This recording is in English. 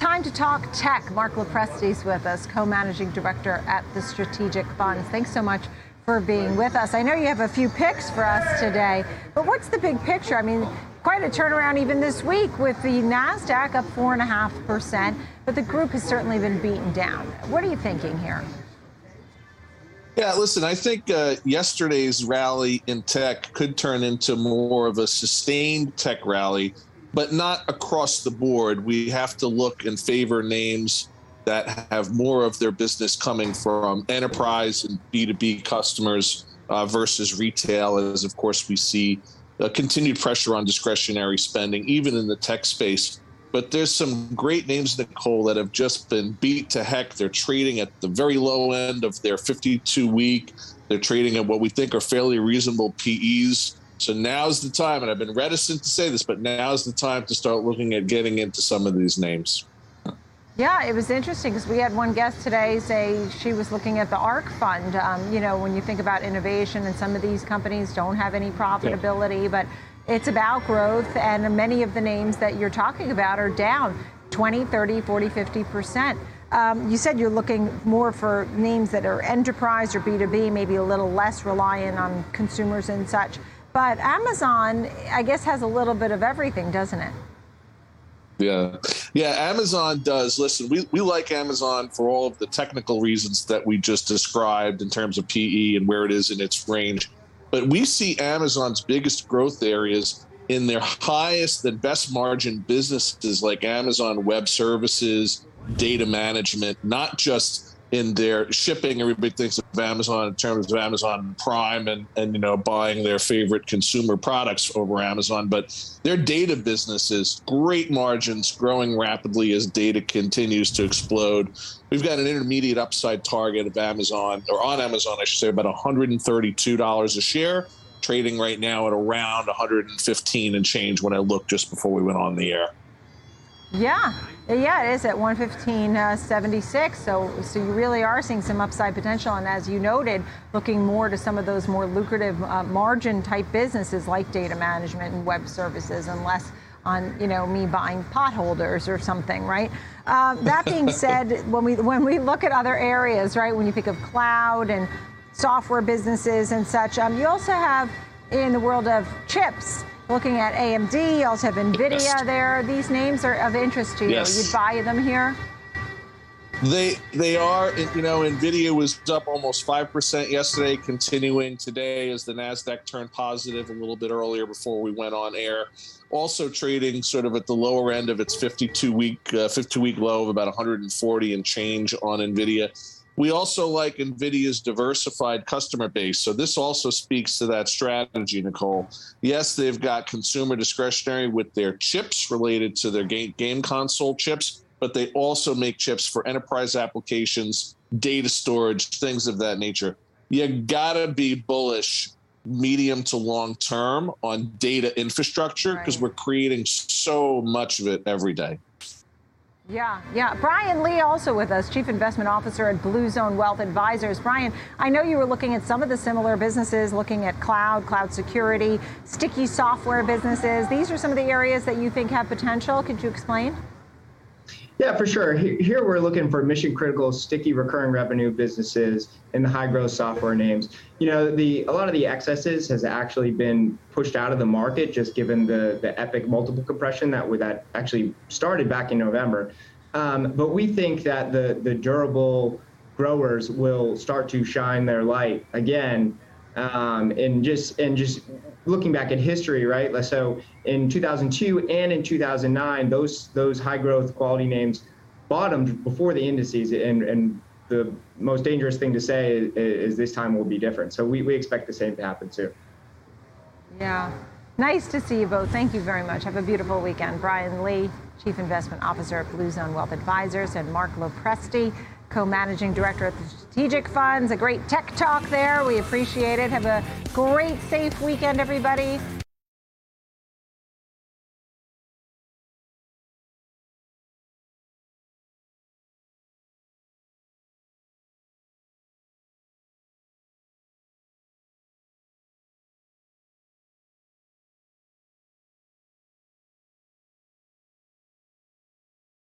Time to talk tech. Mark Lopresti's with us, co-managing director at the Strategic Funds. Thanks so much for being with us. I know you have a few picks for us today, but what's the big picture? I mean, quite a turnaround even this week with the NASDAQ up 4.5%, but the group has certainly been beaten down. What are you thinking here? Yeah, listen, I think uh, yesterday's rally in tech could turn into more of a sustained tech rally but not across the board. We have to look and favor names that have more of their business coming from enterprise and B2B customers uh, versus retail, as of course we see continued pressure on discretionary spending, even in the tech space. But there's some great names, Nicole, that have just been beat to heck. They're trading at the very low end of their 52 week. They're trading at what we think are fairly reasonable PEs. So now's the time, and I've been reticent to say this, but now's the time to start looking at getting into some of these names. Yeah, it was interesting because we had one guest today say she was looking at the ARK fund. Um, you know, when you think about innovation, and some of these companies don't have any profitability, yeah. but it's about growth, and many of the names that you're talking about are down 20, 30, 40, 50 percent. Um, you said you're looking more for names that are enterprise or B2B, maybe a little less reliant on consumers and such. But Amazon, I guess, has a little bit of everything, doesn't it? Yeah. Yeah, Amazon does. Listen, we, we like Amazon for all of the technical reasons that we just described in terms of PE and where it is in its range. But we see Amazon's biggest growth areas in their highest and best margin businesses like Amazon Web Services, data management, not just in their shipping. Everybody thinks of Amazon in terms of Amazon Prime and, and you know buying their favorite consumer products over Amazon, but their data businesses, great margins, growing rapidly as data continues to explode. We've got an intermediate upside target of Amazon or on Amazon, I should say, about $132 a share, trading right now at around 115 and change when I looked just before we went on the air. Yeah, yeah, it is at 115.76. Uh, so, so you really are seeing some upside potential, and as you noted, looking more to some of those more lucrative uh, margin type businesses like data management and web services, and less on you know me buying potholders or something, right? Uh, that being said, when we when we look at other areas, right, when you think of cloud and software businesses and such, um, you also have in the world of chips looking at AMD, you also have NVIDIA yes. there. These names are of interest to you. Yes. You'd buy them here? They they are you know Nvidia was up almost five percent yesterday, continuing today as the Nasdaq turned positive a little bit earlier before we went on air. Also trading sort of at the lower end of its 52 week uh, 52 week low of about 140 and change on Nvidia. We also like NVIDIA's diversified customer base. So this also speaks to that strategy, Nicole. Yes, they've got consumer discretionary with their chips related to their game, game console chips, but they also make chips for enterprise applications, data storage, things of that nature. You gotta be bullish medium to long term on data infrastructure because right. we're creating so much of it every day. Yeah, yeah. Brian Lee also with us, Chief Investment Officer at Blue Zone Wealth Advisors. Brian, I know you were looking at some of the similar businesses, looking at cloud, cloud security, sticky software businesses. These are some of the areas that you think have potential. Could you explain? Yeah, for sure. Here we're looking for mission critical, sticky, recurring revenue businesses in the high growth software names. You know, the a lot of the excesses has actually been pushed out of the market just given the the epic multiple compression that that actually started back in November. Um, but we think that the the durable growers will start to shine their light again um, and just and just looking back at history, right? So in 2002 and in 2009, those those high growth quality names bottomed before the indices, and and the most dangerous thing to say is, is this time will be different. So we, we expect the same to happen too. Yeah. Nice to see you both. Thank you very much. Have a beautiful weekend. Brian Lee, Chief Investment Officer at Blue Zone Wealth Advisors, and Mark Lopresti, co-managing director at the Strategic Funds. A great tech talk there. We appreciate it. Have a great, safe weekend, everybody.